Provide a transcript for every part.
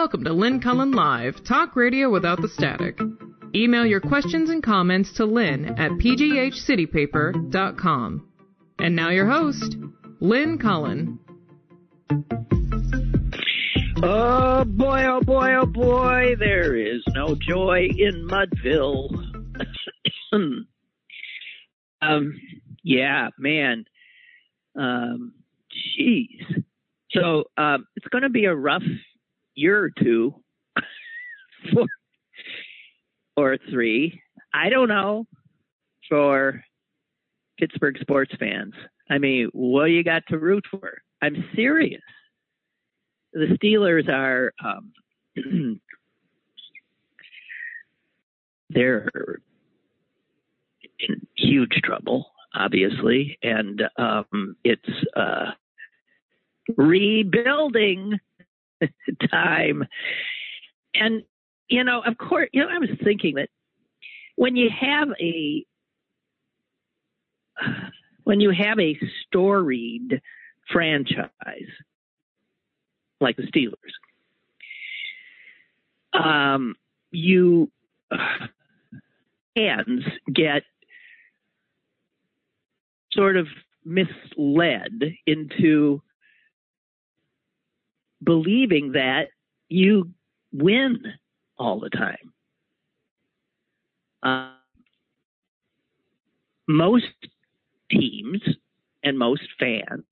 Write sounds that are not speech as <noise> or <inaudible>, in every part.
Welcome to Lynn Cullen Live, talk radio without the static. Email your questions and comments to lynn at pghcitypaper.com. And now your host, Lynn Cullen. Oh boy, oh boy, oh boy, there is no joy in Mudville. <clears throat> um, yeah, man. Um, jeez. So, um, it's going to be a rough year or two for, <laughs> or three. I don't know for Pittsburgh sports fans. I mean, what you got to root for? I'm serious. The Steelers are um, <clears throat> they're in huge trouble, obviously, and um, it's uh, rebuilding <laughs> time. And you know, of course, you know, I was thinking that when you have a <sighs> when you have a storied franchise like the Steelers, um, you <sighs> fans get sort of misled into believing that you win all the time. Uh, most teams and most fans,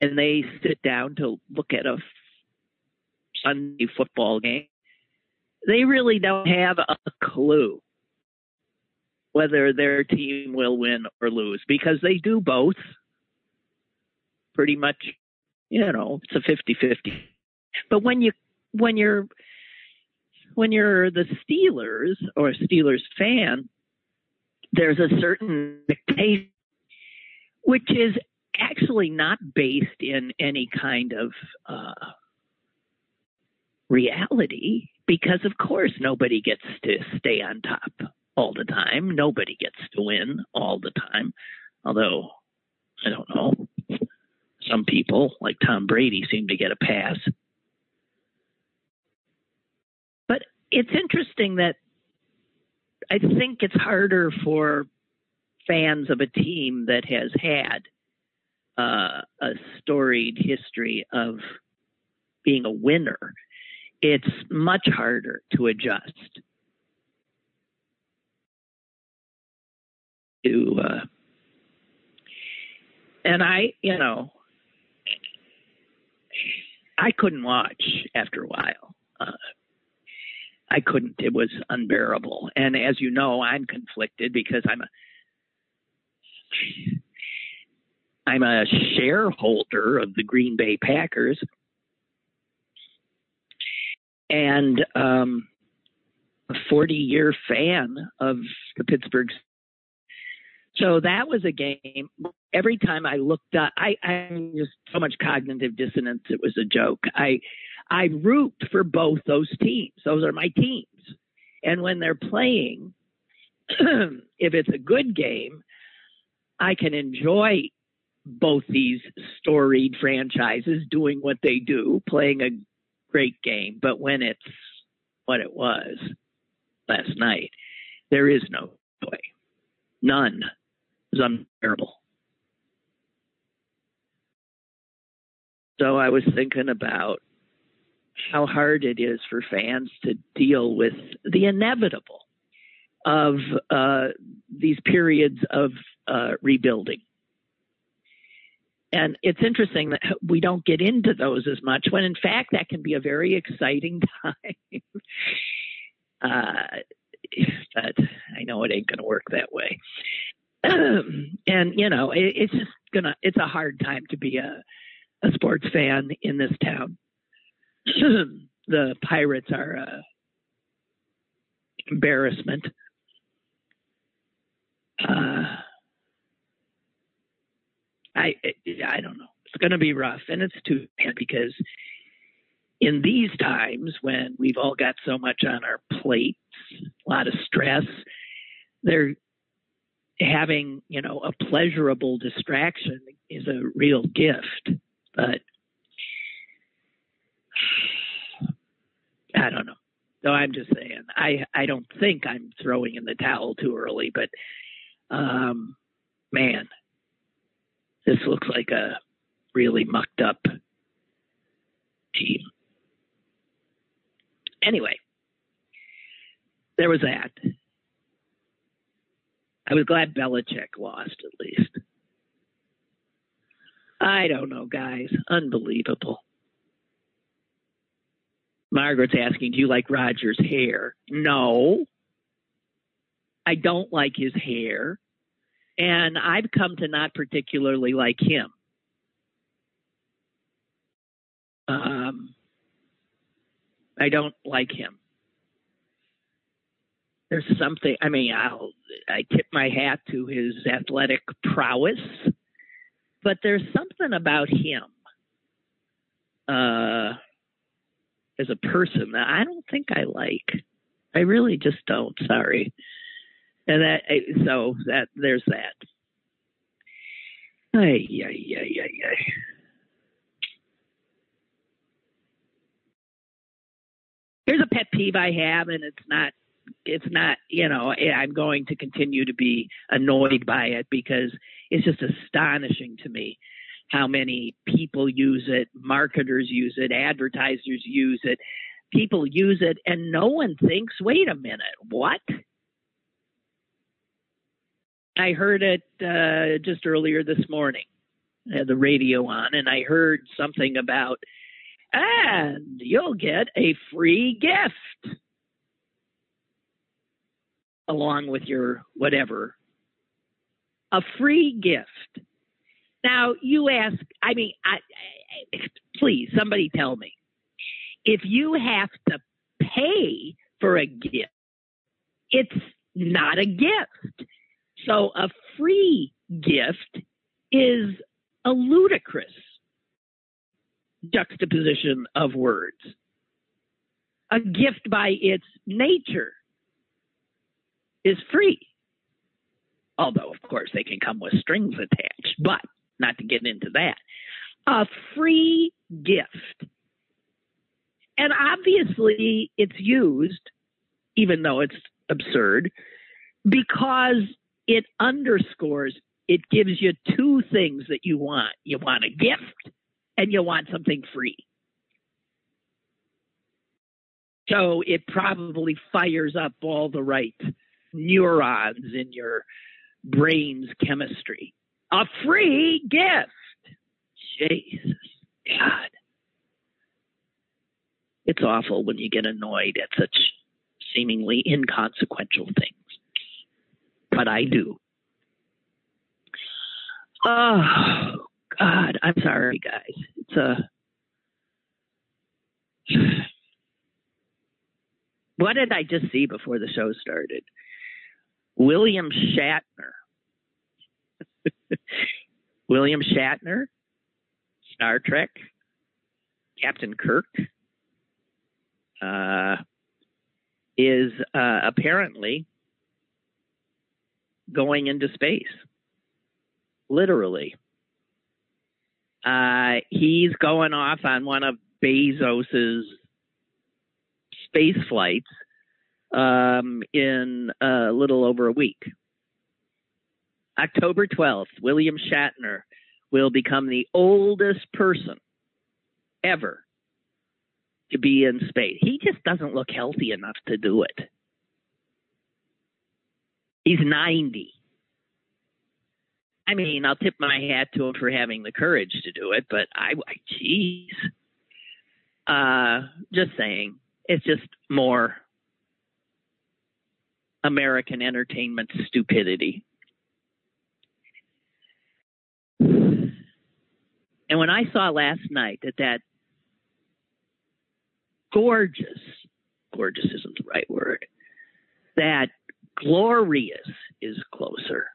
and they sit down to look at a Sunday football game, they really don't have a clue whether their team will win or lose because they do both pretty much you know it's a 50-50 but when you when you're when you're the Steelers or a Steelers fan there's a certain which is actually not based in any kind of uh, reality because of course nobody gets to stay on top all the time. Nobody gets to win all the time. Although i don't know some people like tom brady seem to get a pass but it's interesting that i think it's harder for fans of a team that has had uh, a storied history of being a winner, it's much harder to adjust to. Uh, and I, you know, I couldn't watch after a while. Uh, I couldn't. It was unbearable. And as you know, I'm conflicted because I'm a I'm a shareholder of the Green Bay Packers, and um, a 40 year fan of the Pittsburgh. So that was a game. Every time I looked up, I, I just so much cognitive dissonance. It was a joke. I I root for both those teams. Those are my teams. And when they're playing, <clears throat> if it's a good game, I can enjoy both these storied franchises doing what they do, playing a great game. But when it's what it was last night, there is no joy. None. Was unbearable. So I was thinking about how hard it is for fans to deal with the inevitable of uh, these periods of uh, rebuilding. And it's interesting that we don't get into those as much when in fact that can be a very exciting <laughs> time. uh, but I know it ain't going to work that way. <clears throat> and you know, it, it's just gonna, it's a hard time to be a, a sports fan in this town. <clears throat> the Pirates are a embarrassment. Uh, I I don't know. It's going to be rough, and it's too bad because in these times when we've all got so much on our plates, a lot of stress, they're having you know a pleasurable distraction is a real gift, but I don't know. So I'm just saying, I I don't think I'm throwing in the towel too early, but um, man, this looks like a really mucked up team. Anyway, there was that. I was glad Belichick lost at least. I don't know, guys. Unbelievable. Margaret's asking, Do you like Rodgers' hair? No. I don't like his hair. And I've come to not particularly like him. Um, I don't like him. There's something. I mean, I'll I tip my hat to his athletic prowess, but there's something about him uh, as a person that I don't think I like. I really just don't. Sorry. And that so that there's that. Ay, ay, ay, ay, ay. Here's a pet peeve I have, and it's not it's not you know i'm going to continue to be annoyed by it because it's just astonishing to me how many people use it marketers use it advertisers use it. People use it and no one thinks wait a minute what? I heard it uh, just earlier this morning I had the radio on and i heard something about and you'll get a free gift along with your whatever. A free gift. Now, you ask, I mean, I, please, somebody tell me. If you have to pay for a gift, it's not a gift. So a free gift is a ludicrous juxtaposition of words. A gift by its nature is free. Although, of course, they can come with strings attached, but not to get into that. A free gift. And obviously, it's used, even though it's absurd, because it underscores, it gives you two things that you want. You want a gift and you want something free. So it probably fires up all the right neurons in your brain's chemistry. A free gift. Jesus, God. It's awful when you get annoyed at such seemingly inconsequential things. But I do. Oh, God, I'm sorry, guys. It's a. Uh, <sighs> what did I just see before the show started? William Shatner. <laughs> William Shatner, Star Trek, Captain Kirk, uh, is uh, apparently going into space. Literally. Uh, he's going off on one of Bezos's space flights um, in a little over a week. October 12th, William Shatner will become the oldest person ever to be in space. He just doesn't look healthy enough to do it. He's 90. I mean, I'll tip my hat to him for having the courage to do it, but I, jeez. Uh, just saying, it's just more American entertainment stupidity. And when I saw last night that that gorgeous, gorgeous isn't the right word, that glorious is closer.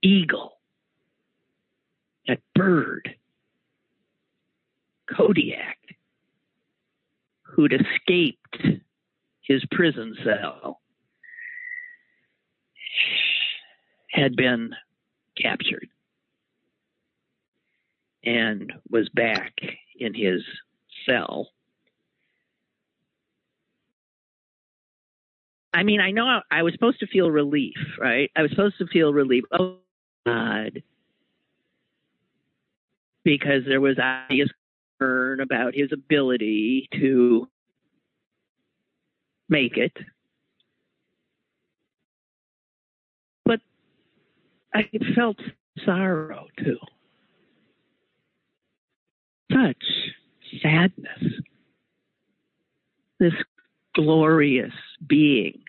Eagle, that bird, Kodiak, who'd escaped his prison cell had been captured and was back in his cell. I mean, I know I, was supposed to feel relief, right? I was supposed to feel relief. Oh, God. Because there was obvious concern about his ability to make it. But I felt sorrow too. Such sadness. This glorious being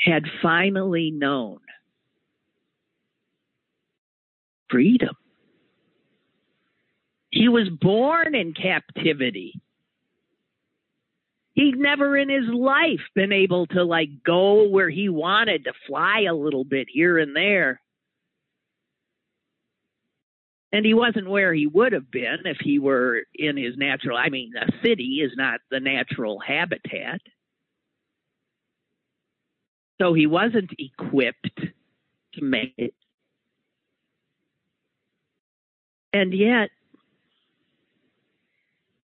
had finally known freedom. He was born in captivity. He'd never in his life been able to like go where he wanted to fly a little bit here and there. And he wasn't where he would have been if he were in his natural. I mean, a city is not the natural habitat. So he wasn't equipped to make it. And yet,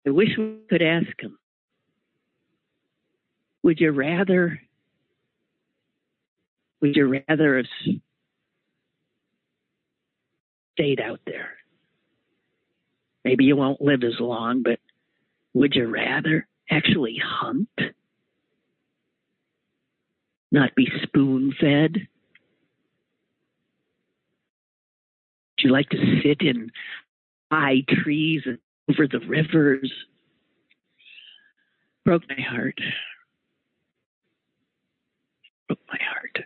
I wish we could ask him, would you rather, would you rather have stayed out there? Maybe you won't live as long, but would you rather actually hunt? Not be spoon fed? Would you like to sit in high trees and over the rivers? Broke my heart. Broke my heart.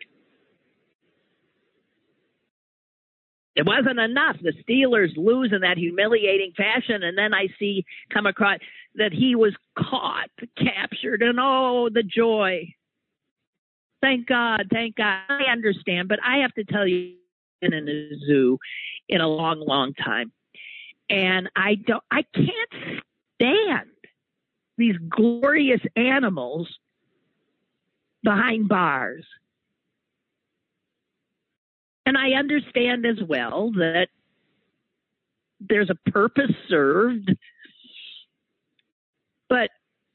It wasn't enough. The Steelers lose in that humiliating fashion, and then I see come across that he was caught, captured, and oh, the joy. Thank God, thank God. I understand, but I have to tell you, been in a zoo in a long, long time, and I don't, I can't stand these glorious animals behind bars. And I understand as well that there's a purpose served. But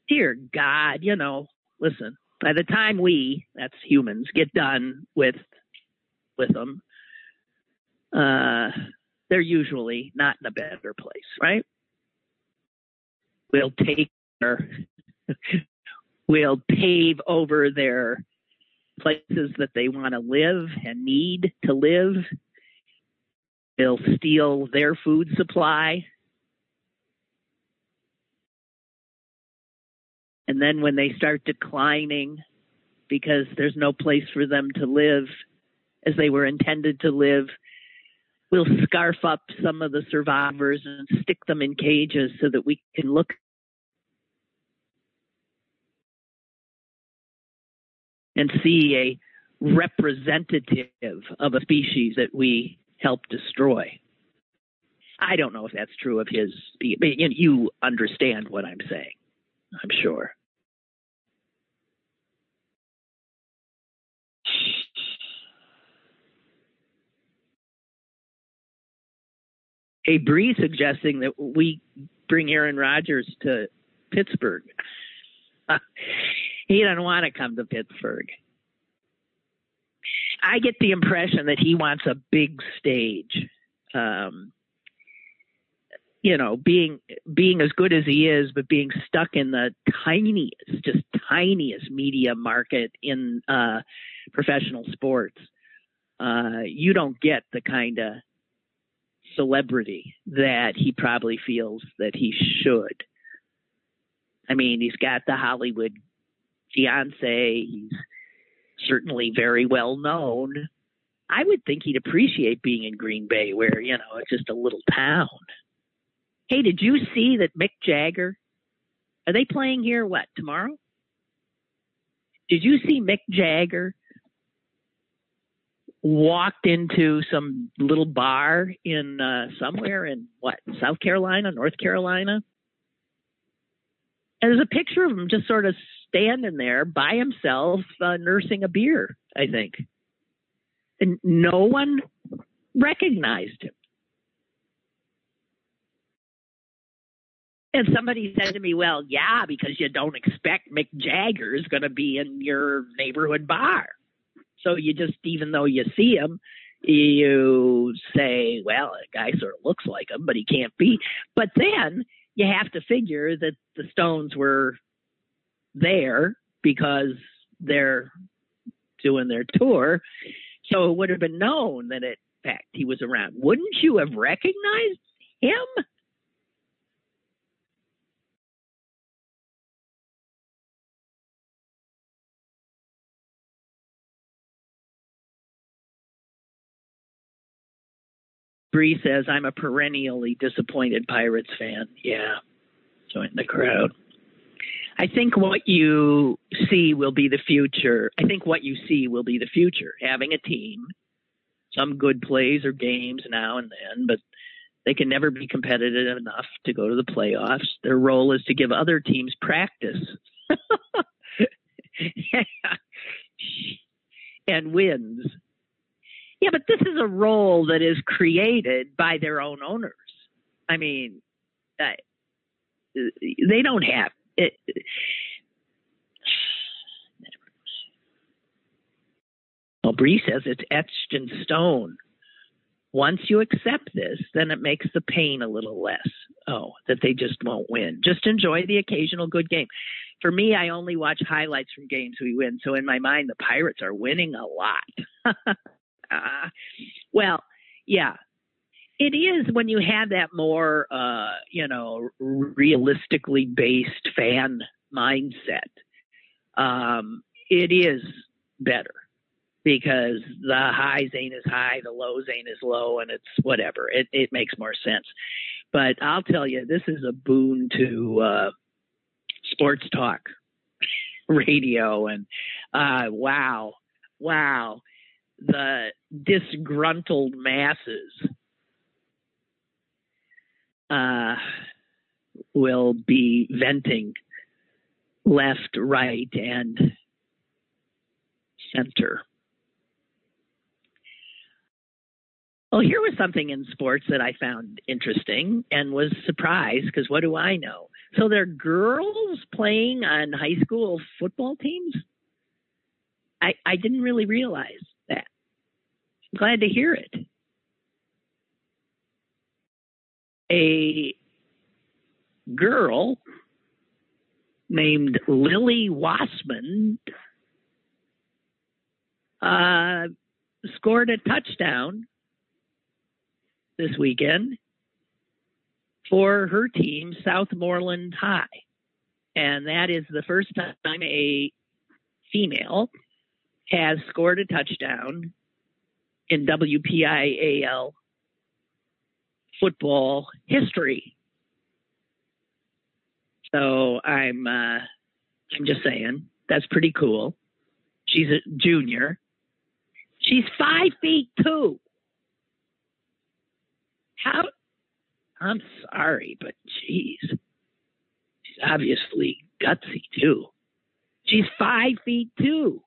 dear God, you know, listen, by the time we, that's humans, get done with with them, uh, they're usually not in a better place, right? We'll take their, we'll pave over their places that they want to live and need to live. They'll steal their food supply. And then when they start declining because there's no place for them to live as they were intended to live, we'll scarf up some of the survivors and stick them in cages so that we can look and see a representative of a species that we help destroy. I don't know if that's true of his. You understand what I'm saying, I'm sure. Hey, Bree suggesting that we bring Aaron Rodgers to Pittsburgh. <laughs> he doesn't want to come to Pittsburgh. I get the impression that he wants a big stage. Um, you know, being being as good as he is, but being stuck in the tiniest, just tiniest media market in uh, professional sports, uh, you don't get the kind of celebrity that he probably feels that he should. I mean, he's got the Hollywood fiance. He's certainly very well known. I would think he'd appreciate being in Green Bay, where you know it's just a little town. Hey, did you see that Mick Jagger? Are they playing here? What tomorrow? Did you see Mick Jagger walked into some little bar in uh, somewhere in what South Carolina, North Carolina? There's a picture of him just sort of standing there by himself, uh, nursing a beer. I think, and no one recognized him. And somebody said to me, "Well, yeah, because you don't expect Mick Jagger is going to be in your neighborhood bar, so you just, even though you see him, you say, well, a guy sort of looks like him, but he can't be. But then you have to figure that the Stones were there because they're doing their tour, so it would have been known that, in fact, he was around. Wouldn't you have recognized him?" Bree says, I'm a perennially disappointed Pirates fan. Yeah, join the crowd. I think what you see will be the future. I think what you see will be the future. Having a team, some good plays or games now and then, but they can never be competitive enough to go to the playoffs. Their role is to give other teams practice <laughs> and wins. Yeah, but this is a role that is created by their own owners. I mean, uh, they don't have it. <sighs> Well, Bree says it's etched in stone. Once you accept this, then it makes the pain a little less. Oh, that they just won't win. Just enjoy the occasional good game. For me, I only watch highlights from games we win. So in my mind, the Pirates are winning a lot. <laughs> uh, well, yeah, it is when you have that more, uh, you know, realistically based fan mindset. Um, it is better because the highs ain't as high, the lows ain't as low, and it's whatever. It it makes more sense. But I'll tell you, this is a boon to uh, sports talk <laughs> radio, and uh, wow, wow the disgruntled masses uh, will be venting left, right, and center. Well, here was something in sports that I found interesting and was surprised because what do I know? So there are girls playing on high school football teams? I, I didn't really realize glad to hear it. A girl named Lily Wassman uh, scored a touchdown this weekend for her team, Southmoreland High. And that is the first time a female has scored a touchdown in WPIAL football history. So I'm uh, I'm just saying that's pretty cool. She's a junior. She's five feet two. How? I'm sorry, but geez, she's obviously gutsy too. She's five feet two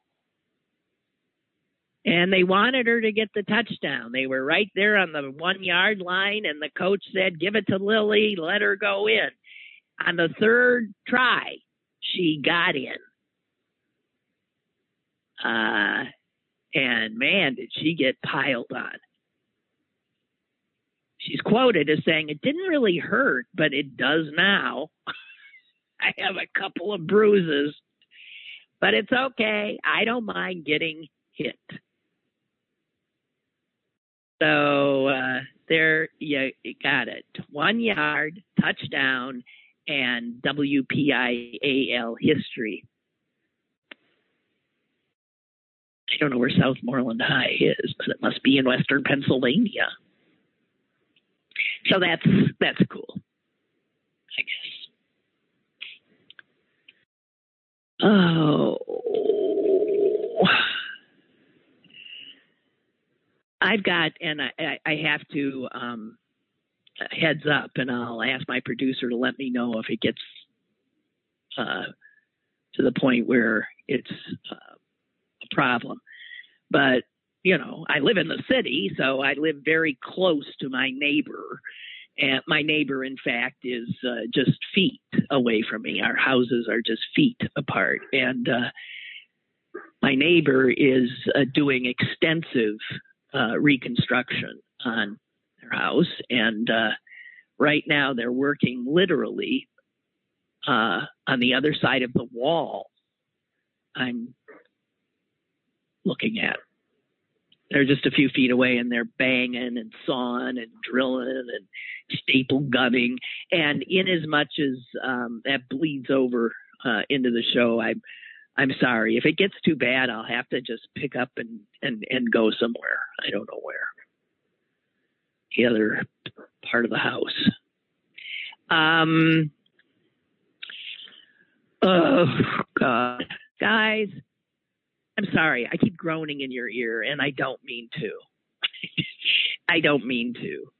and they wanted her to get the touchdown. They were right there on the one yard line, and the coach said, Give it to Lily, let her go in. On the third try, she got in. Uh, and man, did she get piled on. She's quoted as saying, It didn't really hurt, but it does now. <laughs> I have a couple of bruises, but it's okay. I don't mind getting hit. So uh, there you got it. One yard, touchdown, and WPIAL history. I don't know where Southmoreland High is, but it must be in western Pennsylvania. So that's that's cool, I guess. Oh. I've got, and I, I have to um, heads up, and I'll ask my producer to let me know if it gets uh, to the point where it's uh, a problem. But you know, I live in the city, so I live very close to my neighbor, and my neighbor, in fact, is uh, just feet away from me. Our houses are just feet apart, and uh, my neighbor is uh, doing extensive uh, reconstruction on their house, and uh, right now they're working literally uh, on the other side of the wall. I'm looking at they're just a few feet away and they're banging and sawing and drilling and staple gunning. And in as much as um, that bleeds over uh, into the show, I'm I'm sorry if it gets too bad. I'll have to just pick up and and and go somewhere. I don't know where. The other part of the house. Um. Oh God, guys I'm sorry. I keep groaning in your ear, and I don't mean to. <laughs> I don't mean to.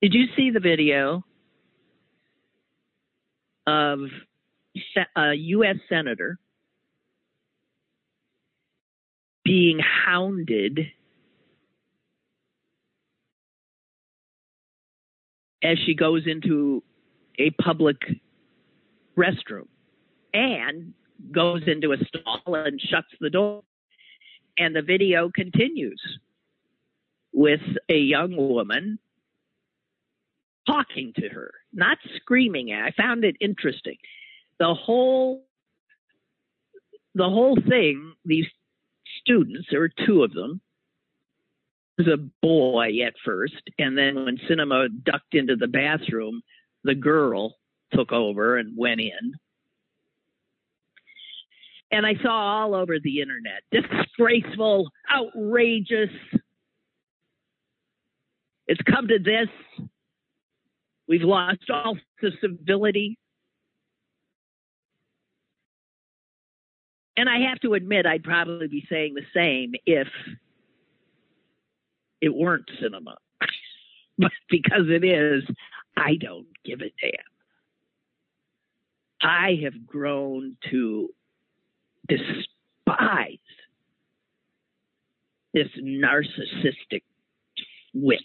Did you see the video of a U.S. Uh, senator being hounded as she goes into a public restroom and goes into a stall and shuts the door. And the video continues with a young woman talking to her, not screaming. I found it interesting. The whole the whole thing, these students, there were two of them, There was a boy at first, and then when Sinema ducked into the bathroom, the girl took over and went in. And I saw all over the internet disgraceful, outrageous. It's come to this. We've lost all the civility. And I have to admit, I'd probably be saying the same if it weren't Sinema. <laughs> but because it is, I don't give a damn. I have grown to despise this narcissistic wit.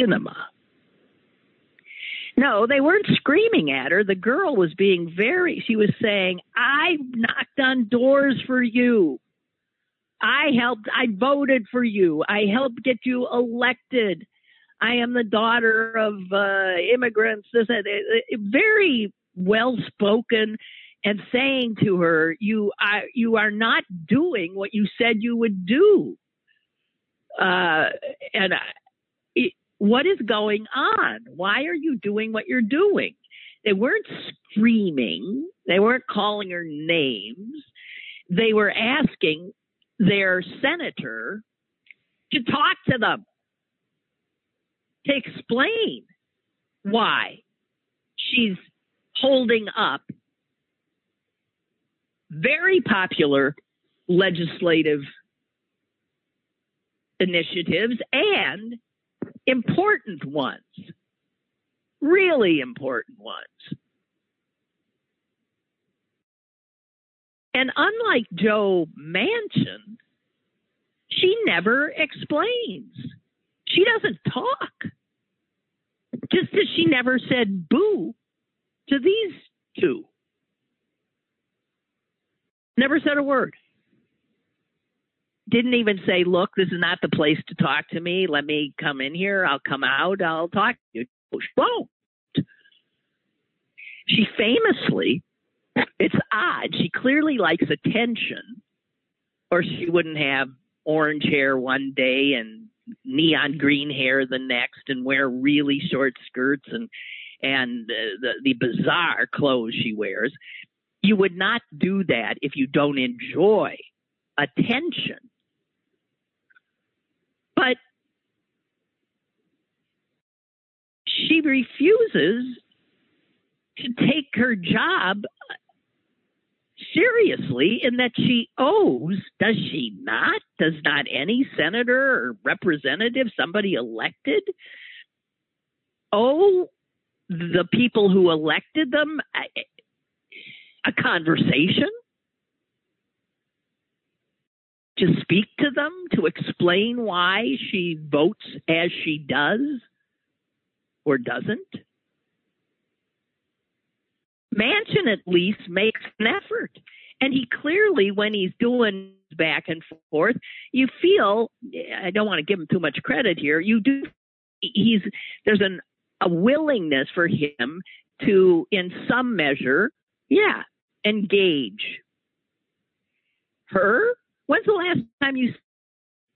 Sinema. No, they weren't screaming at her. The girl was being very, she was saying, I knocked on doors for you. I helped, I voted for you. I helped get you elected. I am the daughter of uh, immigrants. This, very well spoken, and saying to her, "You are you are not doing what you said you would do." Uh, and it, what is going on? Why are you doing what you're doing? They weren't screaming. They weren't calling her names. They were asking their senator to talk to them, to explain why she's holding up very popular legislative initiatives and important ones, really important ones. And unlike Joe Manchin, she never explains. She doesn't talk. Just as she never said boo to these two. Never said a word. Didn't even say, look, this is not the place to talk to me. Let me come in here. I'll come out. I'll talk to you. She won't. She famously it's odd. She clearly likes attention, or she wouldn't have orange hair one day and neon green hair the next, and wear really short skirts and and the the bizarre clothes she wears. You would not do that if you don't enjoy attention. But she refuses to take her job seriously in that she owes, does she not? Does not any senator or representative, somebody elected, owe the people who elected them a conversation to speak to them, to explain why she votes as she does or doesn't. Manchin at least makes an effort. And he clearly, when he's doing back and forth, you feel, I don't want to give him too much credit here, you do, he's, there's an, a willingness for him to, in some measure, yeah, engage. Her, when's the last time you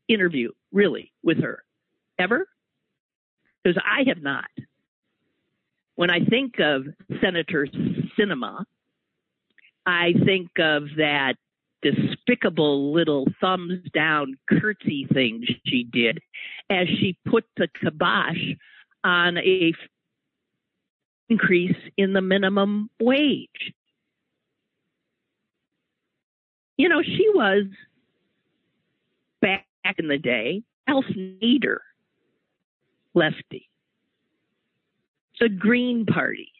interview really with her? Ever? Because I have not. When I think of Senator Sinema, I think of that despicable little thumbs down curtsy thing she did as she put the kibosh on a increase in the minimum wage. You know, she was back in the day, Ralph Nader, lefty. The Green Party,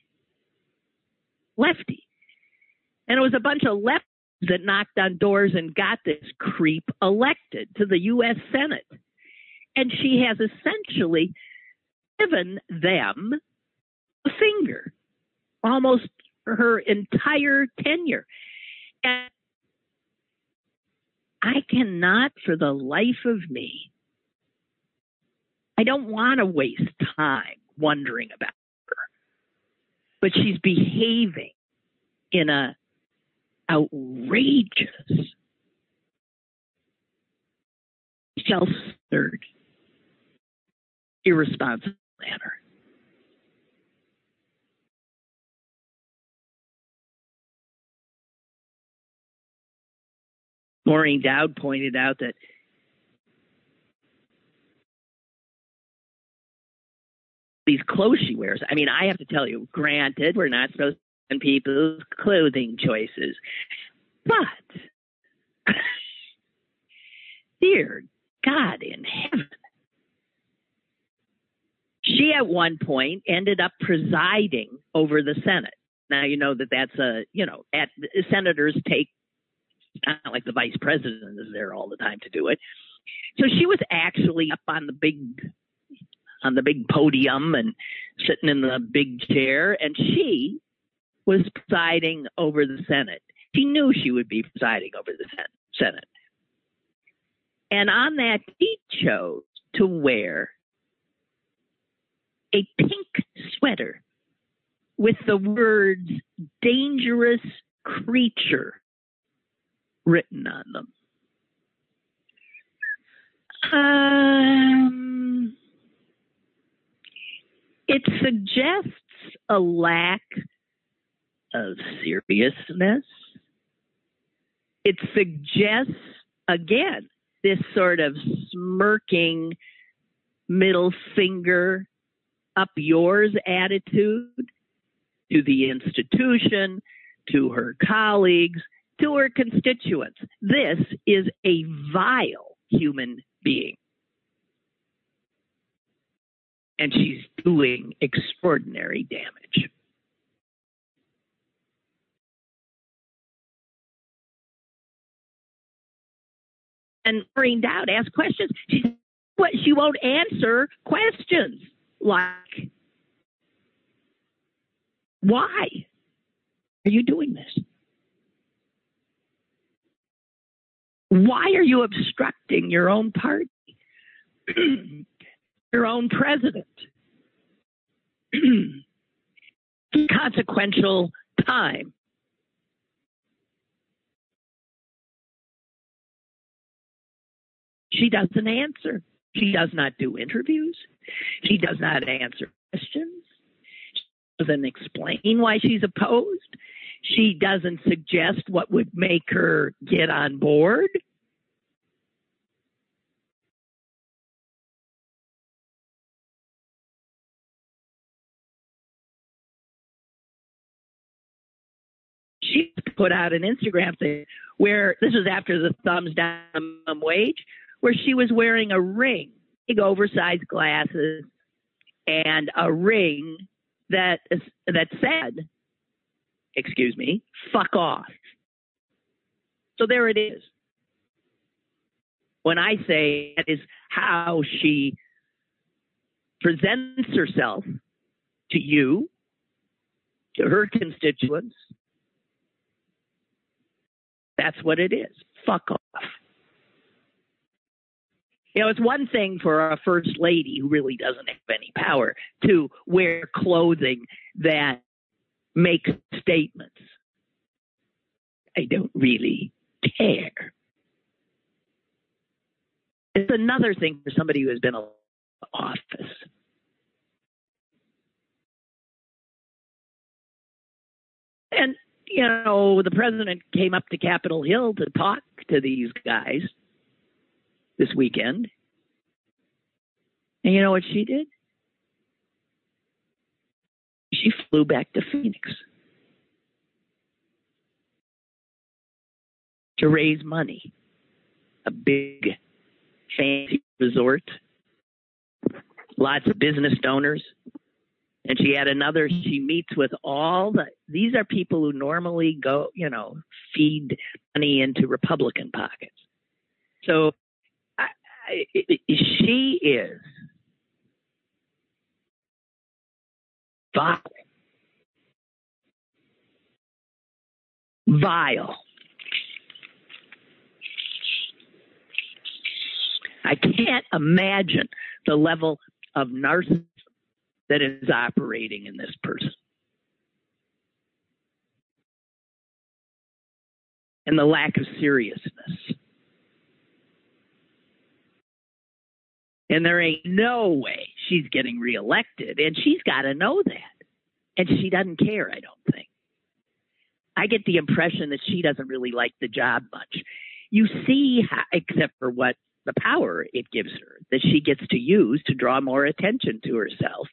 lefty. And it was a bunch of lefties that knocked on doors and got this creep elected to the U.S. Senate. And she has essentially given them a finger almost her entire tenure. And I cannot, for the life of me, I don't want to waste time wondering about her. But she's behaving in a outrageous, self-centered, irresponsible manner. Maureen Dowd pointed out that these clothes she wears. I mean, I have to tell you, granted, we're not supposed to people's clothing choices, but <laughs> dear God in heaven. She at one point ended up presiding over the Senate. Now you know that that's a you know at senators take not like the vice president is there all the time to do it. So she was actually up on the big on the big podium and sitting in the big chair and she was presiding over the Senate. She knew she would be presiding over the Senate. And on that, she chose to wear a pink sweater with the words dangerous creature written on them. Um, it suggests a lack of seriousness. It suggests, again, this sort of smirking middle finger up yours attitude to the institution, to her colleagues, to her constituents. This is a vile human being. And she's doing extraordinary damage. And Maureen Dowd asked questions. She what she won't answer questions like why are you doing this? Why are you obstructing your own party, <clears throat> your own president? <clears throat> Consequential time. She doesn't answer. She does not do interviews. She does not answer questions. She doesn't explain why she's opposed. She doesn't suggest what would make her get on board. She put out an Instagram thing where this was after the thumbs down minimum wage, where she was wearing a ring, big oversized glasses, and a ring that that said excuse me, fuck off. So there it is. When I say that is how she presents herself to you, to her constituents, that's what it is. Fuck off. You know, it's one thing for a first lady who really doesn't have any power to wear clothing that makes statements. I don't really care. It's another thing for somebody who has been in office. And, you know, the president came up to Capitol Hill to talk to these guys this weekend. And you know what she did? She flew back to Phoenix to raise money. A big, fancy resort, lots of business donors. And she had another, she meets with all the, these are people who normally go, you know, feed money into Republican pockets. So I, I, she is vile. Vile. I can't imagine the level of narcissism that is operating in this person. And the lack of seriousness. And there ain't no way she's getting reelected. And she's got to know that. And she doesn't care, I don't think. I get the impression that she doesn't really like the job much. You see, how, except for what the power it gives her that she gets to use to draw more attention to herself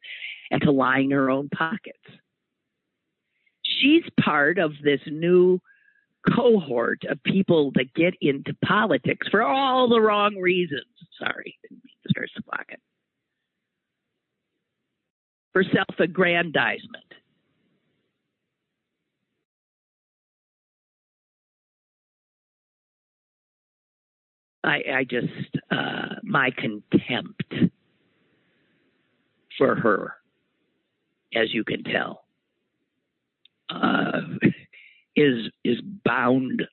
and to line her own pockets. She's part of this new cohort of people that get into politics for all the wrong reasons. Sorry, didn't mean to start. For self aggrandizement. I, I just, uh, my contempt for her, as you can tell, uh, is is boundless.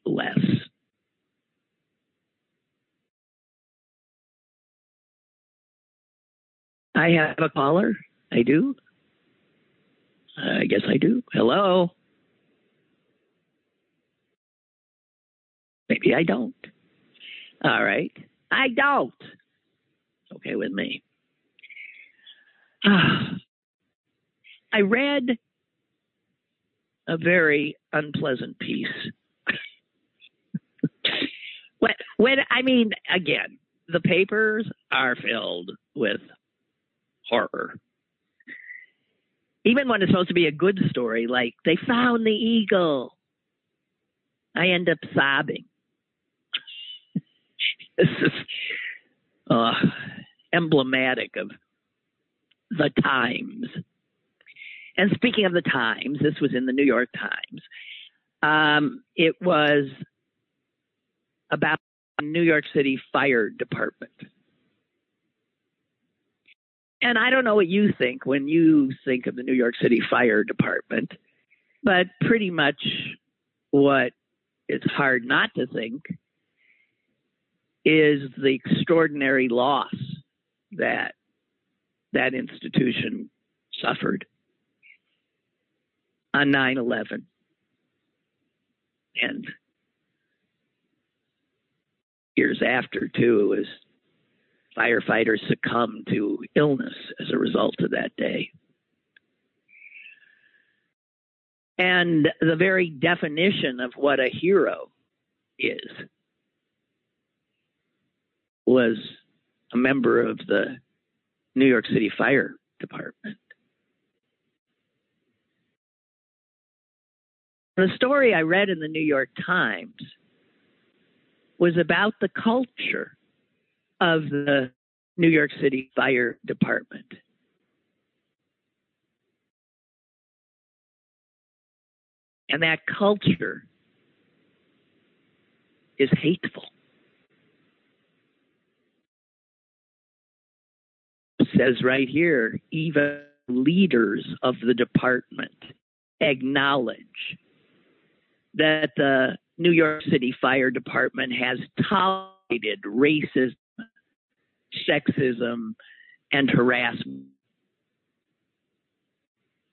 I have a caller. I do. I guess I do. Hello. Maybe I don't. All right. I don't. Okay with me. Uh, <sighs> I read a very unpleasant piece. <laughs> when, when I mean, again, the papers are filled with horror. Even when it's supposed to be a good story, like they found the eagle, I end up sobbing. <laughs> this is uh, emblematic of the times. And speaking of the Times, this was in the New York Times. Um, it was about New York City Fire Department. And I don't know what you think when you think of the New York City Fire Department, but pretty much what it's hard not to think is the extraordinary loss that that institution suffered on 9 11. And years after, too, it was firefighters succumbed to illness as a result of that day. And the very definition of what a hero is was a member of the New York City Fire Department. The story I read in the New York Times was about the culture of the New York City Fire Department. And that culture is hateful. It says right here, even leaders of the department acknowledge that the New York City Fire Department has tolerated racism, sexism, and harassment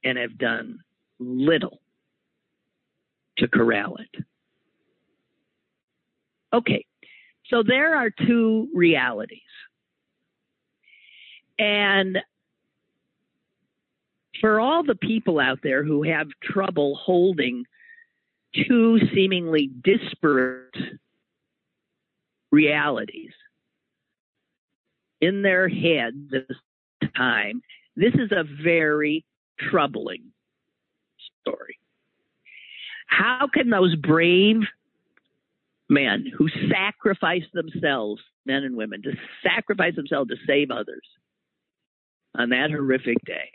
and have done little to corral it. Okay, so there are two realities. And for all the people out there who have trouble holding two seemingly disparate realities in their head this time, this is a very troubling story. How can those brave men who sacrifice themselves, men and women, to sacrifice themselves to save others on that horrific day?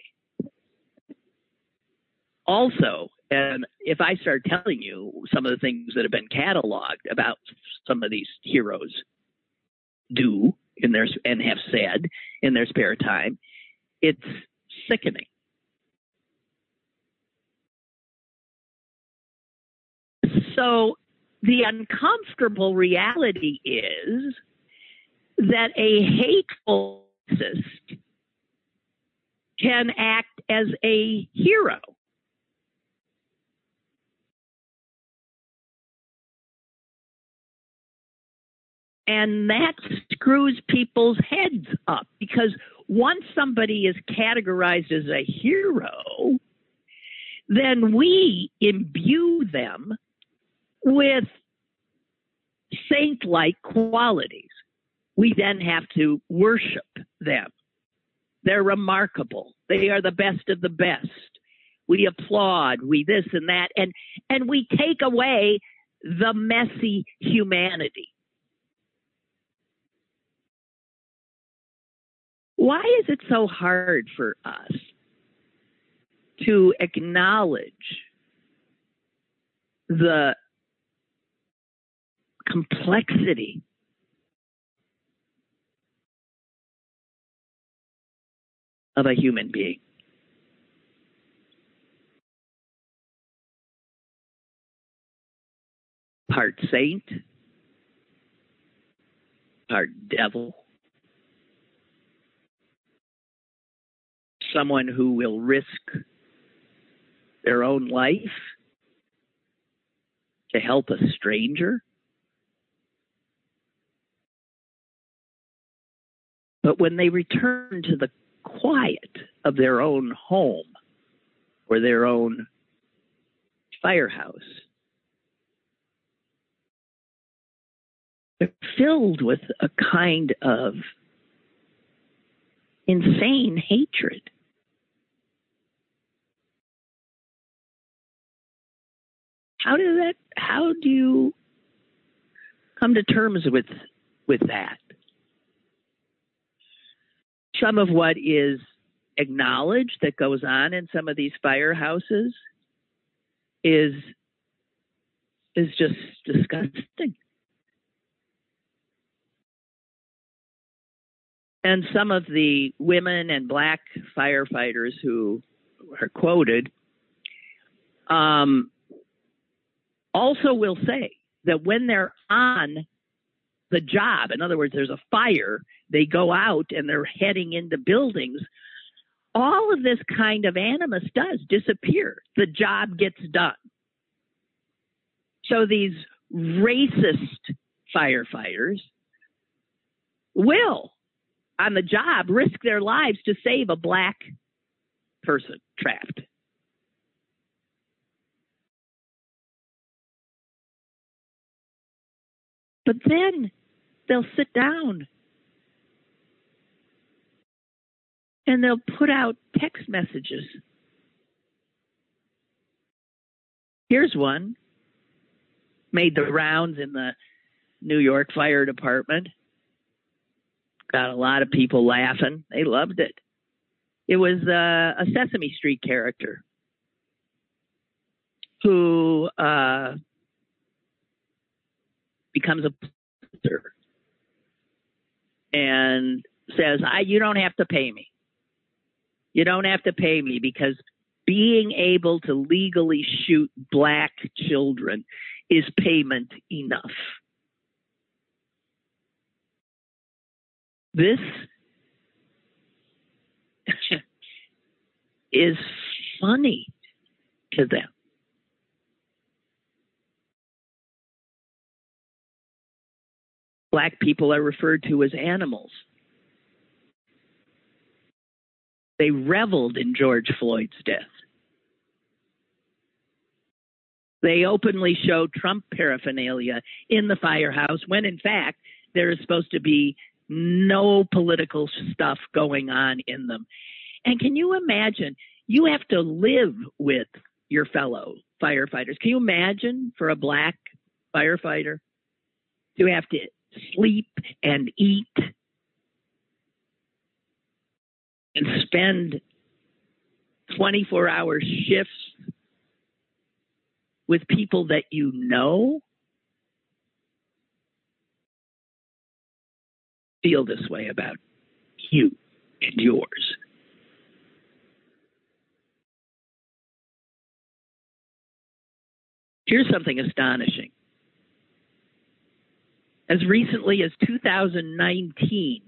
Also, and if I start telling you some of the things that have been cataloged about some of these heroes do in their and have said in their spare time, it's sickening. So the uncomfortable reality is that a hateful racist can act as a hero. And that screws people's heads up because once somebody is categorized as a hero, then we imbue them with saint like qualities. We then have to worship them. They're remarkable. They are the best of the best. We applaud, we this and that, and, and we take away the messy humanity. Why is it so hard for us to acknowledge the complexity of a human being. Part saint, part devil, someone who will risk their own life to help a stranger. But when they return to the quiet of their own home or their own firehouse, they're filled with a kind of insane hatred. How does that how do you come to terms with with that? some of what is acknowledged that goes on in some of these firehouses is is just disgusting. And some of the women and black firefighters who are quoted um, also will say that when they're on the job. In other words, there's a fire, they go out and they're heading into buildings. All of this kind of animus does disappear. The job gets done. So these racist firefighters will, on the job, risk their lives to save a black person trapped. But then they'll sit down and they'll put out text messages. Here's one made the rounds in the New York Fire Department. Got a lot of people laughing. They loved it. It was uh, a Sesame Street character. who uh, becomes a pastor and says, "I you don't have to pay me. You don't have to pay me because being able to legally shoot black children is payment enough." This <laughs> is funny to them. Black people are referred to as animals. They reveled in George Floyd's death. They openly show Trump paraphernalia in the firehouse when, in fact, there is supposed to be no political stuff going on in them. And can you imagine? You have to live with your fellow firefighters. Can you imagine for a black firefighter to have to sleep and eat and spend 24 hour shifts with people that you know feel this way about you and yours. Here's something astonishing. As recently as 2019,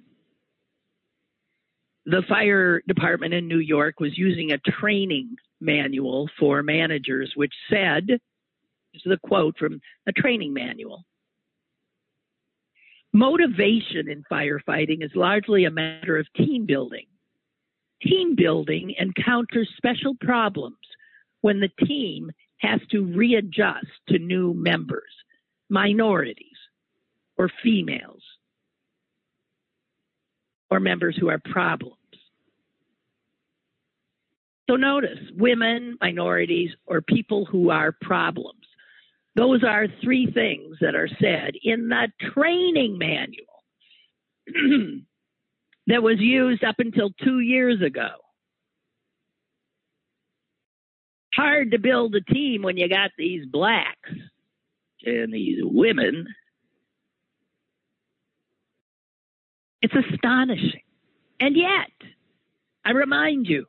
the fire department in New York was using a training manual for managers, which said, this is a quote from a training manual. Motivation in firefighting is largely a matter of team building. Team building encounters special problems when the team has to readjust to new members, minorities, or females, or members who are problems. So notice women, minorities, or people who are problems. Those are three things that are said in the training manual <clears throat> that was used up until two years ago. Hard to build a team when you got these blacks and these women. It's astonishing. And yet, I remind you,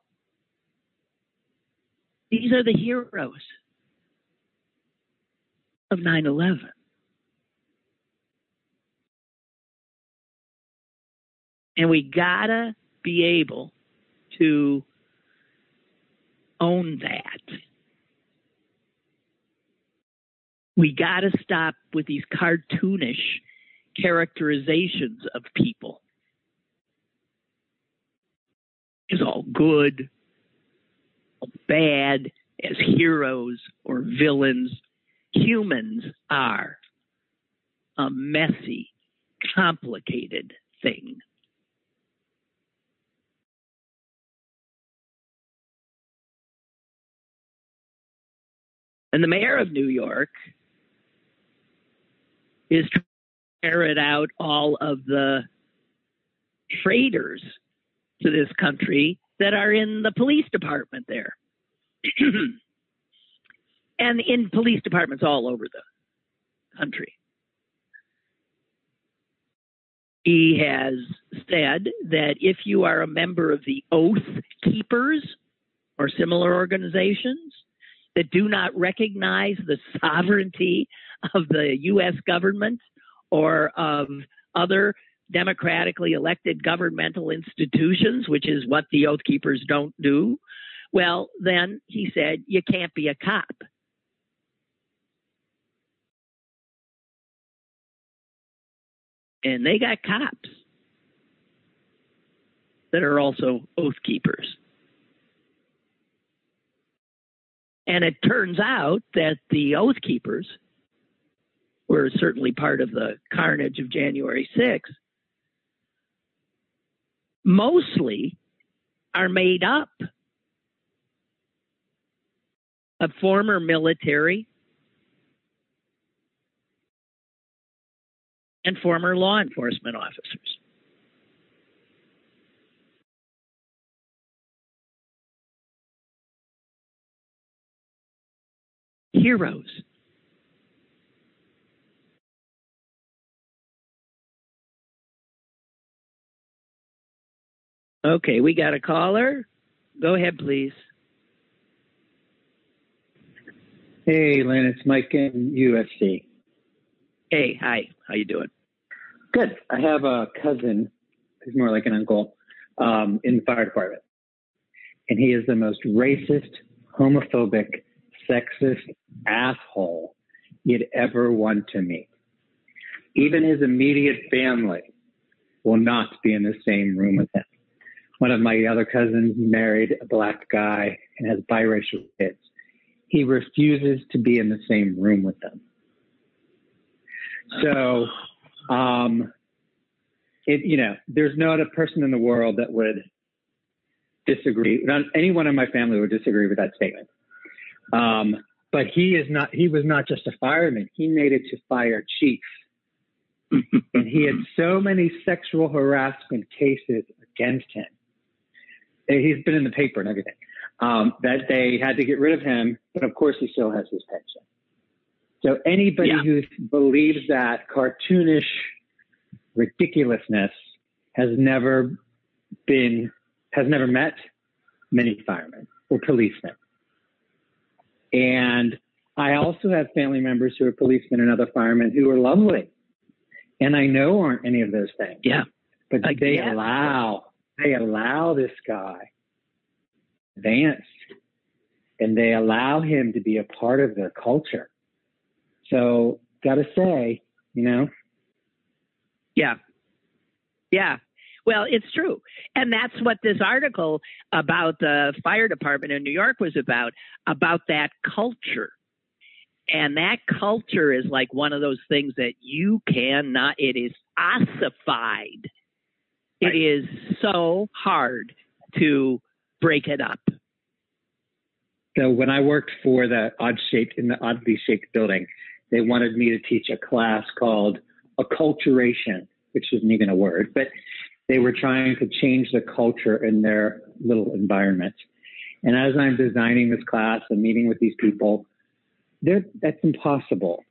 these are the heroes of 9 11. And we gotta be able to own that. We gotta stop with these cartoonish characterizations of people. Is all good, all bad, as heroes or villains humans are a messy, complicated thing. And the mayor of New York is trying to ferret out all of the traitors to this country that are in the police department there. <clears throat> and in police departments all over the country. He has said that if you are a member of the Oath Keepers or similar organizations that do not recognize the sovereignty of the U.S. government or of other democratically elected governmental institutions, which is what the Oath Keepers don't do, well, then he said, you can't be a cop. and they got cops that are also oath keepers. And it turns out that the oath keepers were certainly part of the carnage of January 6th, mostly are made up of former military and former law enforcement officers. heroes. Okay, we got a caller. Go ahead, please. Hey, Lynn, it's Mike in USC. Hey, hi. How you doing? Good. I have a cousin who's more like an uncle um, in the fire department, and he is the most racist, homophobic, sexist asshole you'd ever want to meet. Even his immediate family will not be in the same room with him. One of my other cousins married a black guy and has biracial kids. He refuses to be in the same room with them. So, um, it, you know, there's not a person in the world that would disagree. Not anyone in my family would disagree with that statement. Um, but he is not. He was not just a fireman. He made it to fire chief, <laughs> and he had so many sexual harassment cases against him. He's been in the paper and everything. Um, that they had to get rid of him, but of course he still has his pension. So anybody yeah. who believes that cartoonish ridiculousness has never been, has never met many firemen or policemen. And I also have family members who are policemen and other firemen who are lovely. And I know aren't any of those things. Yeah. But they allow, they allow this guy advance and they allow him to be a part of their culture. So gotta say, you know. Yeah. Yeah. Well, it's true. And that's what this article about the fire department in New York was about, about that culture. And that culture is like one of those things that you cannot, it is ossified. It is so hard to break it up. So when I worked for the odd shaped in the oddly shaped building, they wanted me to teach a class called acculturation, which isn't even a word, but they were trying to change the culture in their little environment. And as I'm designing this class and meeting with these people, that's impossible.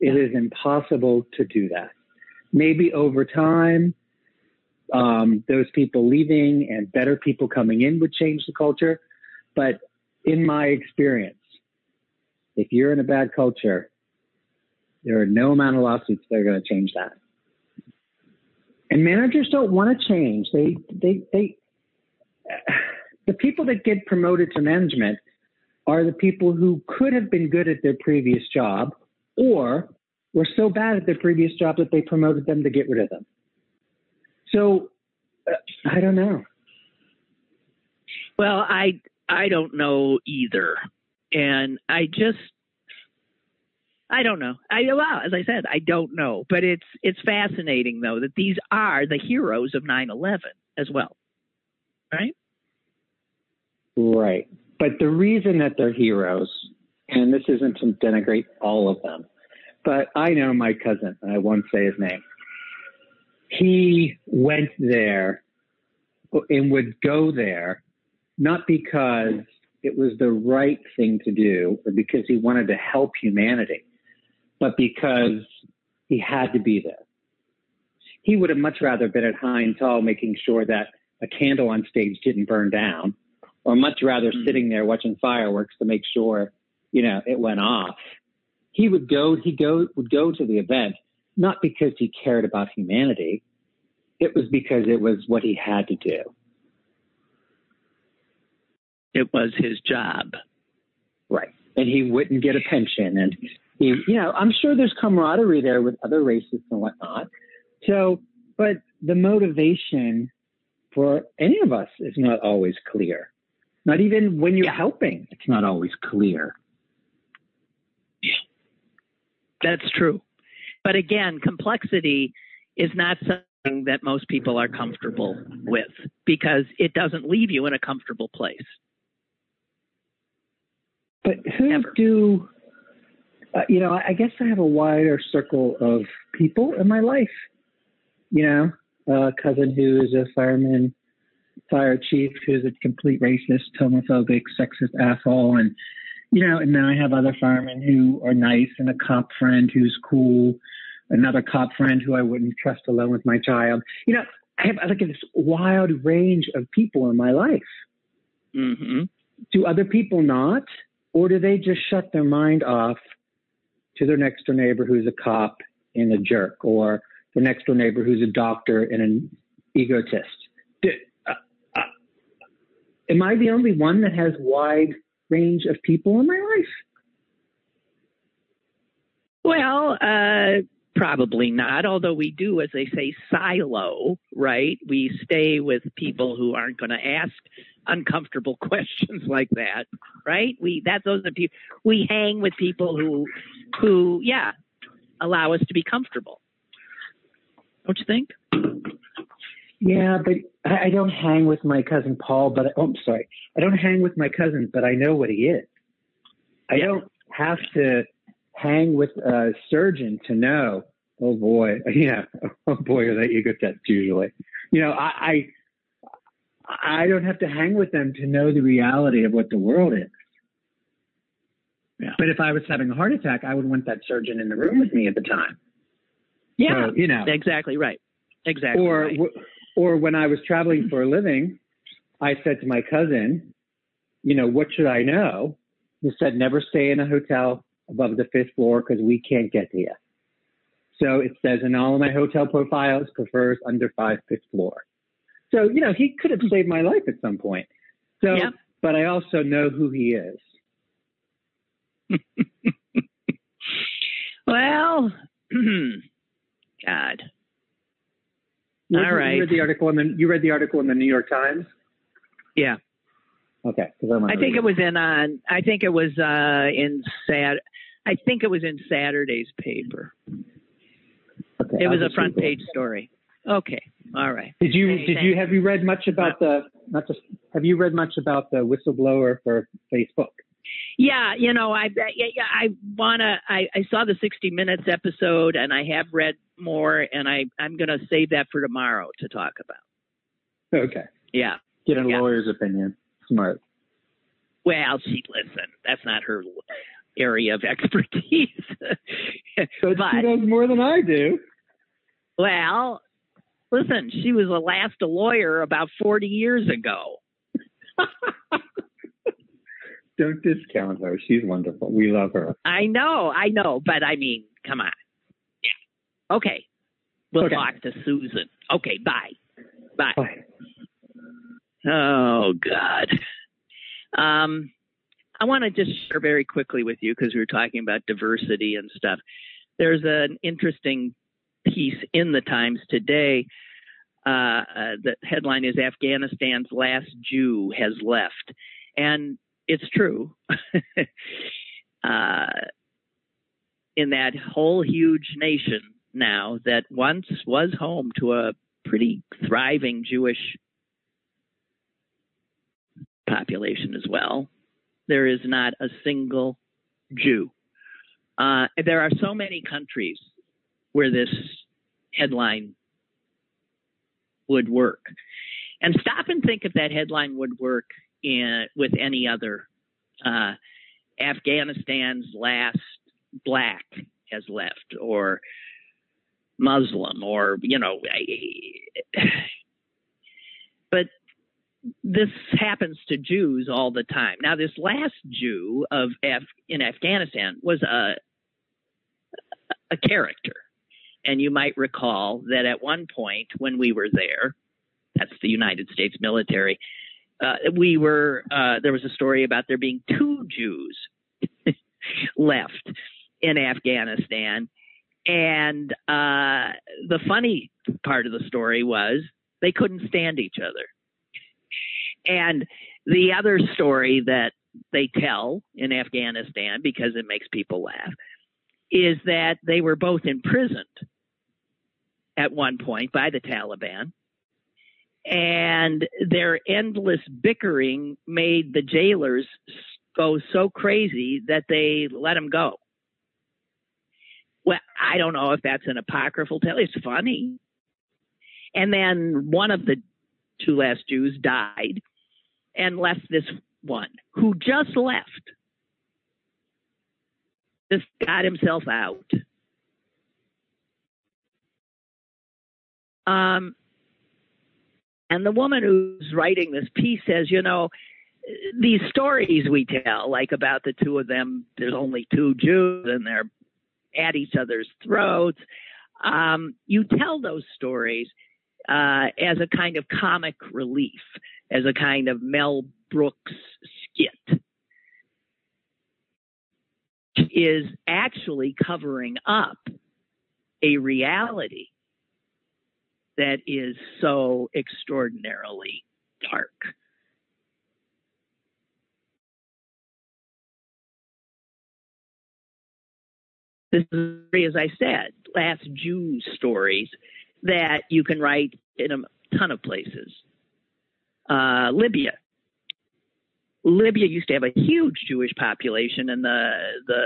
It is impossible to do that. Maybe over time, um, those people leaving and better people coming in would change the culture. But in my experience, if you're in a bad culture, there are no amount of lawsuits that are going to change that. And managers don't want to change. They, they, they, <sighs> the people that get promoted to management are the people who could have been good at their previous job or were so bad at their previous job that they promoted them to get rid of them. So uh, I don't know. Well, I I don't know either, and I just I don't know. I well, as I said, I don't know, but it's it's fascinating though that these are the heroes of 9/11 as well, right? Right. But the reason that they're heroes, and this isn't to denigrate all of them, but I know my cousin, and I won't say his name. He went there and would go there not because it was the right thing to do or because he wanted to help humanity but because he had to be there. He would have much rather been at Heinz Hall making sure that a candle on stage didn't burn down, or much rather mm-hmm. sitting there watching fireworks to make sure, you know, it went off. He would go, he go, would go to the event, not because he cared about humanity. It was because it was what he had to do. It was his job. Right. And he wouldn't get a pension and you, you know, I'm sure there's camaraderie there with other races and whatnot. So, but the motivation for any of us is not always clear. Not even when you're yeah. helping, it's not always clear. Yeah. That's true. But again, complexity is not something that most people are comfortable with because it doesn't leave you in a comfortable place. But who do uh, you know, I guess I have a wider circle of people in my life. You know, a cousin who is a fireman, fire chief who's a complete racist, homophobic, sexist asshole, and you know, and then I have other firemen who are nice and a cop friend who's cool, another cop friend who I wouldn't trust alone with my child. You know, I have like this wild range of people in my life. Mm-hmm. Do other people not? Or do they just shut their mind off to their next door neighbor who's a cop and a jerk, or the next door neighbor who's a doctor and an egotist? Do, uh, uh, am I the only one that has wide range of people in my life? Well, uh, probably not, although we do, as they say, silo, right? We stay with people who aren't going to ask uncomfortable <laughs> questions like that, right? We that those are people we hang with people who who yeah allow us to be comfortable. Don't you think? Yeah, but I don't hang with my cousin Paul. But oh, I'm sorry, I don't hang with my cousin, but I know what he is. I yeah. don't have to hang with a surgeon to know. Oh boy, <laughs> yeah. Oh boy, are they egotists usually. You know, I, I I don't have to hang with them to know the reality of what the world is. Yeah. But if I was having a heart attack, I would want that surgeon in the room with me at the time. Yeah, so, you know, exactly right. Exactly. Or right or when I was traveling for a living, I said to my cousin, you know, what should I know? He said, never stay in a hotel above the fifth floor because we can't get to you. So it says in all of my hotel profiles, prefers under five fifth floor. So, you know, he could have saved my life at some point. So, but I also know who he is. <laughs> well, <clears throat> God, all you, right. You read the article in the you read the article in the New York Times. Yeah. Okay. I think it was in on. Uh, I think it was uh, in Sad. I think it was in Saturday's paper. Okay. It was a front page story. Okay. All right. Did you did you have you read much about the not just have you read much about the whistleblower for Facebook? Yeah, you know, I yeah, I wanna. I, I saw the 60 Minutes episode, and I have read more, and I I'm gonna save that for tomorrow to talk about. Okay. Yeah. Get a yeah. lawyer's opinion. Smart. Well, she listen. That's not her area of <laughs> expertise. but, but she knows more than I do. Well, listen. She was a last a lawyer about 40 years ago. <laughs> don't discount her. She's wonderful. We love her. I know, I know, but I mean, come on. Yeah. Okay. We'll okay. talk to Susan. Okay, bye. Bye. Bye. Oh God. Um, I want to just share very quickly with you because we were talking about diversity and stuff. There's an interesting piece in the Times today. Uh, uh, the headline is Afghanistan's last Jew has left. And it's true. <laughs> uh, in that whole huge nation now that once was home to a pretty thriving Jewish population as well, there is not a single Jew. Uh, there are so many countries where this headline would work. And stop and think if that headline would work in, with any other. Uh, Afghanistan's last black has left, or Muslim, or you know, but this happens to Jews all the time. Now, this last Jew of Af- in Afghanistan was a a character, and you might recall that at one point when we were there, that's the United States military, uh, we were uh, there was a story about there being two Jews <laughs> left in Afghanistan, and uh, the funny part of the story was they couldn't stand each other. And the other story that they tell in Afghanistan because it makes people laugh is that they were both imprisoned at one point by the Taliban and their endless bickering made the jailers go so crazy that they let him go. Well, I don't know if that's an apocryphal tale. It's funny. And then one of the two last Jews died and left this one who just left just got himself out. Um, and the woman who's writing this piece says, you know, these stories we tell, like about the two of them, there's only two Jews and they're at each other's throats. Um, you tell those stories uh, as a kind of comic relief, as a kind of Mel Brooks skit, is actually covering up a reality that is so extraordinarily dark. This is, as I said, last Jew stories that you can write in a ton of places. Uh, Libya. Libya used to have a huge Jewish population, and the the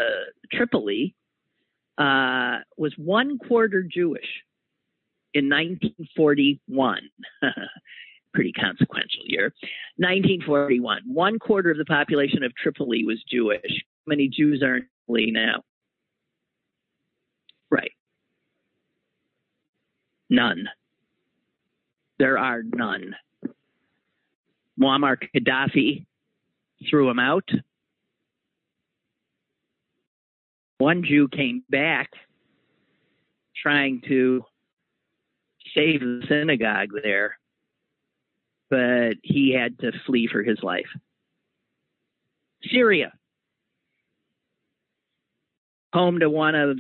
Tripoli uh, was one quarter Jewish in 1941. <laughs> Pretty consequential year. 1941. One quarter of the population of Tripoli was Jewish. How many Jews are in Tripoli now? Right. None. There are none. Muammar Gaddafi threw him out. One Jew came back trying to save the synagogue there, but he had to flee for his life. Syria, home to one of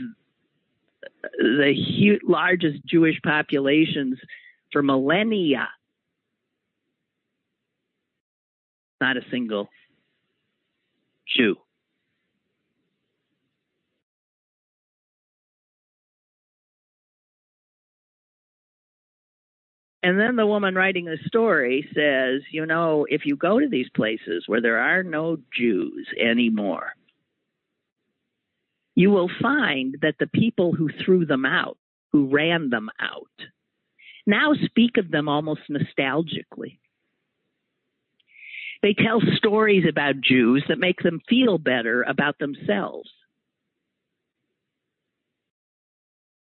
the huge, largest Jewish populations for millennia. Not a single Jew. And then the woman writing the story says, you know, if you go to these places where there are no Jews anymore, you will find that the people who threw them out, who ran them out, now speak of them almost nostalgically. They tell stories about Jews that make them feel better about themselves.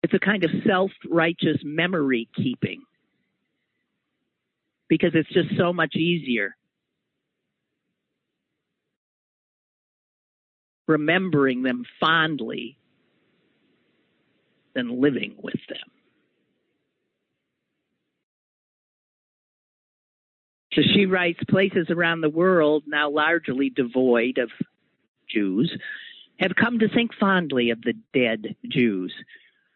It's a kind of self righteous memory keeping because it's just so much easier remembering them fondly than living with them. So she writes places around the world, now largely devoid of Jews, have come to think fondly of the dead Jews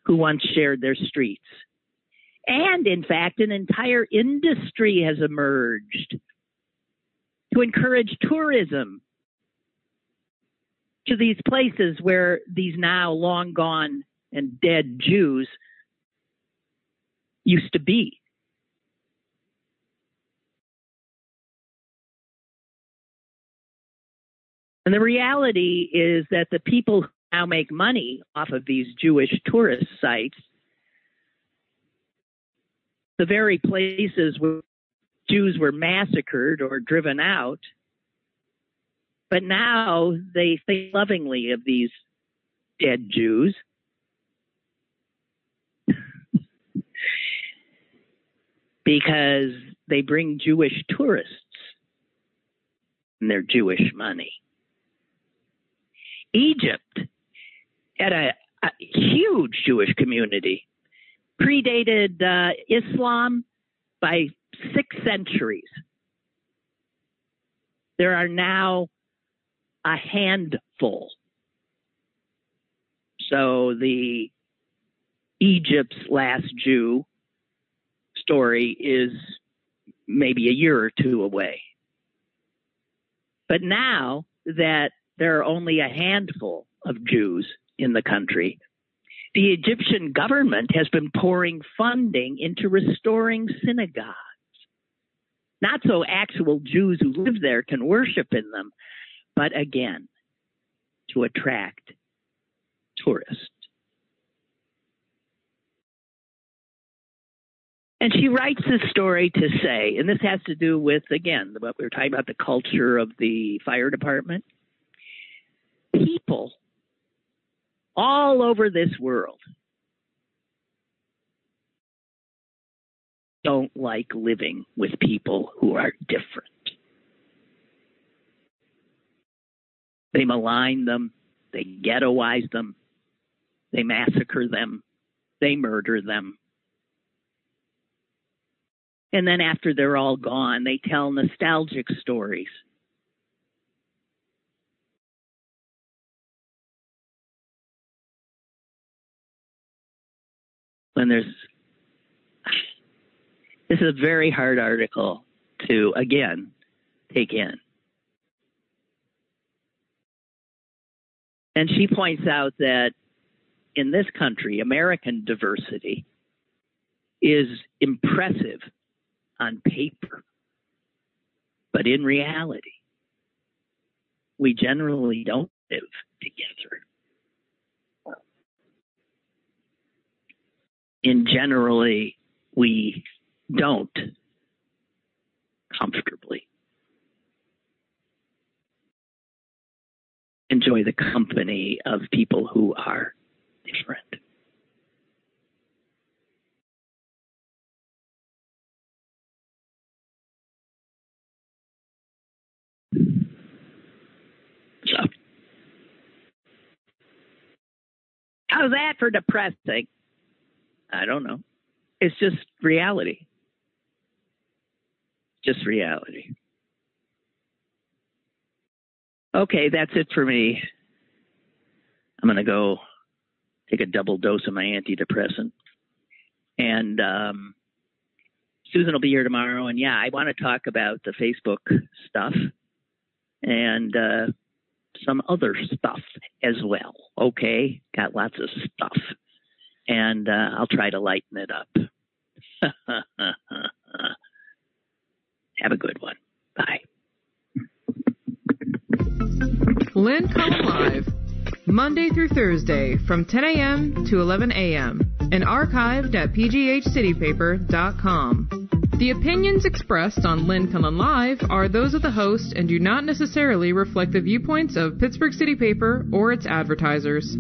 who once shared their streets. And in fact, an entire industry has emerged to encourage tourism to these places where these now long gone and dead Jews used to be. And the reality is that the people who now make money off of these Jewish tourist sites, the very places where Jews were massacred or driven out, but now they think lovingly of these dead Jews. <laughs> because they bring Jewish tourists and their Jewish money. Egypt had a, a huge Jewish community, predated uh, Islam by six centuries. There are now a handful. So the Egypt's last Jew story is maybe a year or two away. But now that there are only a handful of Jews in the country, the Egyptian government has been pouring funding into restoring synagogues. Not so actual Jews who live there can worship in them, but again, to attract tourists. And she writes this story to say, and this has to do with, again, what we were talking about the culture of the fire department. People all over this world don't like living with people who are different. They malign them, they ghettoize them, they massacre them, they murder them. And then after they're all gone, they tell nostalgic stories. When there's this is a very hard article to again take in. And she points out that in this country, American diversity is impressive on paper, but in reality, we generally don't live together. In generally, we don't comfortably enjoy the company of people who are different. So, how's that for depressing? I don't know. It's just reality. Just reality. Okay, that's it for me. I'm going to go take a double dose of my antidepressant. And um, Susan will be here tomorrow. And yeah, I want to talk about the Facebook stuff and uh, some other stuff as well. Okay, got lots of stuff. And uh, I'll try to lighten it up. <laughs> Have a good one. Bye. Lynn Cullen Live, Monday through Thursday from 10 a.m. to 11 a.m. and archived at pghcitypaper.com. The opinions expressed on Lynn Cullen Live are those of the host and do not necessarily reflect the viewpoints of Pittsburgh City Paper or its advertisers.